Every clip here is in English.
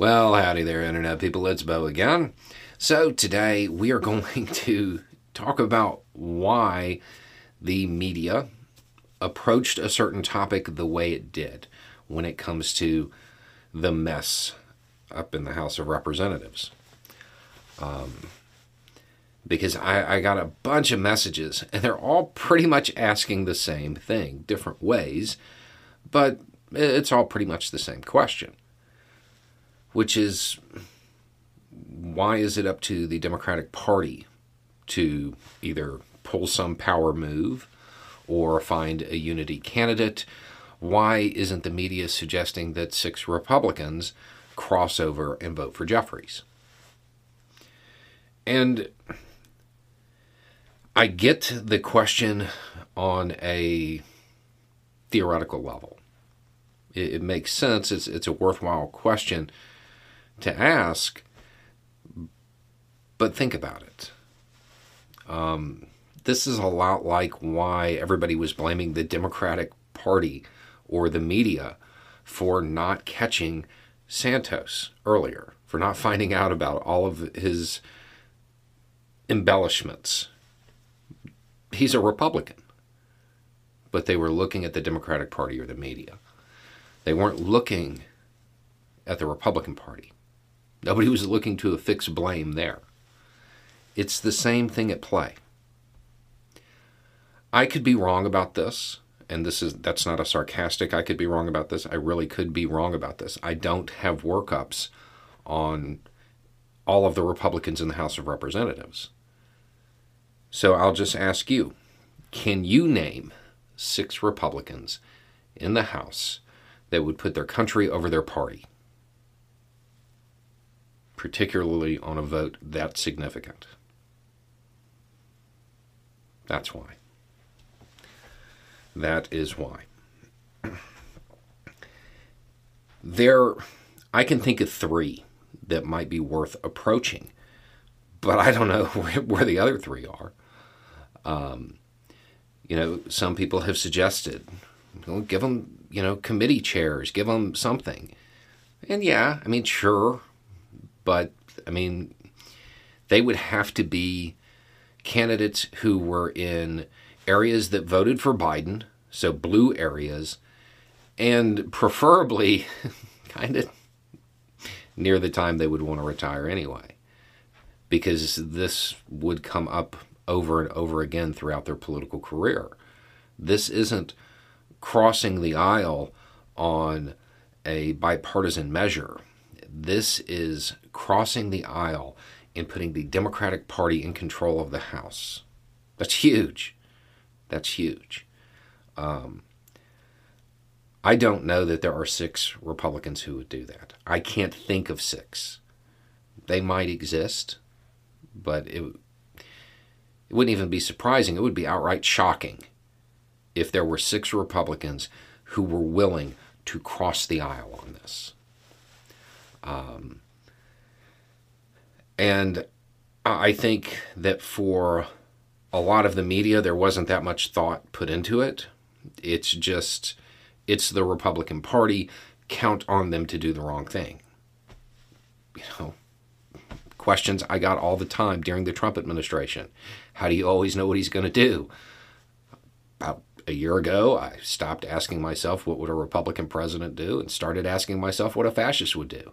Well, howdy there, Internet people. It's Bo again. So, today we are going to talk about why the media approached a certain topic the way it did when it comes to the mess up in the House of Representatives. Um, because I, I got a bunch of messages, and they're all pretty much asking the same thing, different ways, but it's all pretty much the same question which is why is it up to the Democratic Party to either pull some power move or find a unity candidate? Why isn't the media suggesting that six Republicans cross over and vote for Jeffries? And I get the question on a theoretical level. It, it makes sense. It's, it's a worthwhile question to ask, but think about it. Um, this is a lot like why everybody was blaming the Democratic Party or the media for not catching Santos earlier, for not finding out about all of his embellishments. He's a Republican, but they were looking at the Democratic Party or the media. They weren't looking at the Republican Party. Nobody was looking to affix blame there. It's the same thing at play. I could be wrong about this, and this is that's not a sarcastic I could be wrong about this. I really could be wrong about this. I don't have workups on all of the Republicans in the House of Representatives. So I'll just ask you, can you name six Republicans in the House that would put their country over their party? Particularly on a vote that significant. That's why. That is why. There, I can think of three that might be worth approaching, but I don't know where, the other three are. Um, you know, some people have suggested, well, give them, you know, committee chairs, give them something. And yeah, I mean, sure, but I mean, they would have to be candidates who were in areas that voted for Biden, so blue areas, and preferably kind of near the time they would want to retire anyway, because this would come up over and over again throughout their political career. This isn't crossing the aisle on a bipartisan measure. This is crossing the aisle and putting the Democratic Party in control of the House. That's huge. That's huge. Um, I don't know that there are six Republicans who would do that. I can't think of six. They might exist, but it, it wouldn't even be surprising. It would be outright shocking if there were six Republicans who were willing to cross the aisle on this. Um, and I think that for a lot of the media, there wasn't that much thought put into it. It's just, it's the Republican Party. Count on them to do the wrong thing. You know, questions I got all the time during the Trump administration. How do you always know what he's going to do? About a year ago, I stopped asking myself what would a Republican president do and started asking myself what a fascist would do.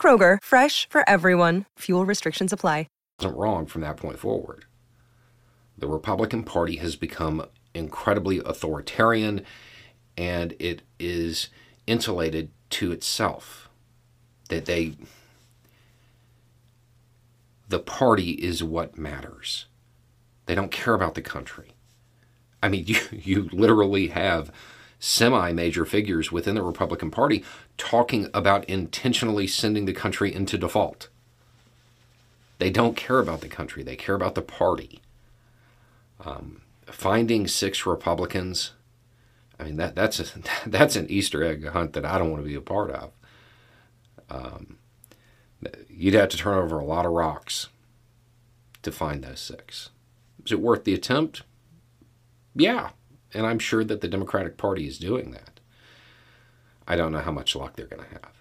Kroger, fresh for everyone. Fuel restrictions apply wasn't wrong from that point forward. The Republican Party has become incredibly authoritarian and it is insulated to itself. That they, the party is what matters. They don't care about the country. I mean, you, you literally have semi major figures within the Republican Party talking about intentionally sending the country into default. They don't care about the country, they care about the party. Um, finding six Republicans, I mean, that, that's, a, that's an Easter egg hunt that I don't want to be a part of. Um, you'd have to turn over a lot of rocks to find those six. Is it worth the attempt? Yeah. And I'm sure that the Democratic Party is doing that. I don't know how much luck they're going to have.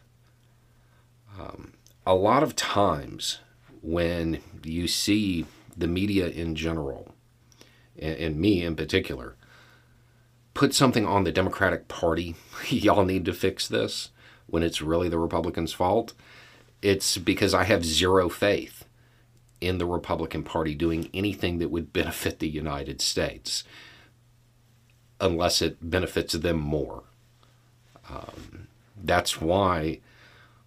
Um, a lot of times when you see the media in general, and, and me in particular, put something on the Democratic Party, y'all need to fix this, when it's really the Republicans' fault, it's because I have zero faith in the Republican Party doing anything that would benefit the United States unless it benefits them more. Um, that's why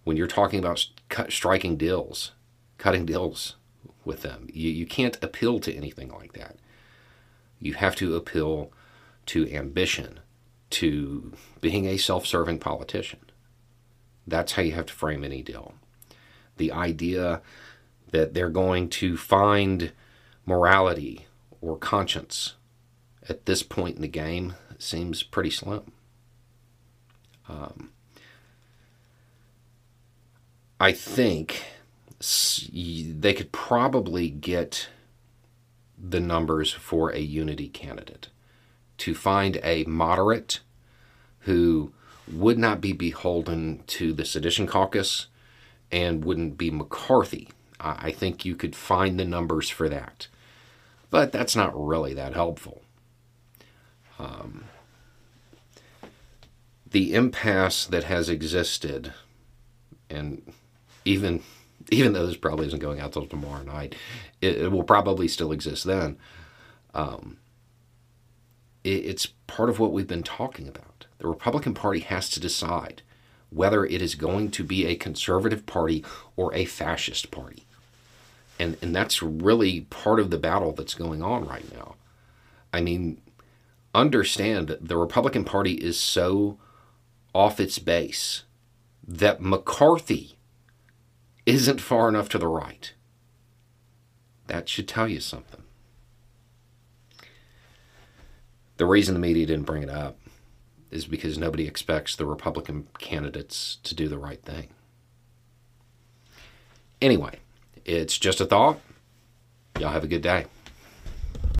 when you're talking about cut, striking deals, cutting deals with them, you, you can't appeal to anything like that. You have to appeal to ambition, to being a self serving politician. That's how you have to frame any deal. The idea that they're going to find morality or conscience at this point in the game seems pretty slim. Um, I think they could probably get the numbers for a unity candidate to find a moderate who would not be beholden to the sedition caucus and wouldn't be McCarthy. I think you could find the numbers for that. But that's not really that helpful. Um, the impasse that has existed, and even even though this probably isn't going out till tomorrow night, it, it will probably still exist then. Um, it, it's part of what we've been talking about. The Republican Party has to decide whether it is going to be a conservative party or a fascist party. And, and that's really part of the battle that's going on right now. I mean, understand that the Republican Party is so off its base that McCarthy isn't far enough to the right. That should tell you something. The reason the media didn't bring it up is because nobody expects the Republican candidates to do the right thing. Anyway, it's just a thought. Y'all have a good day.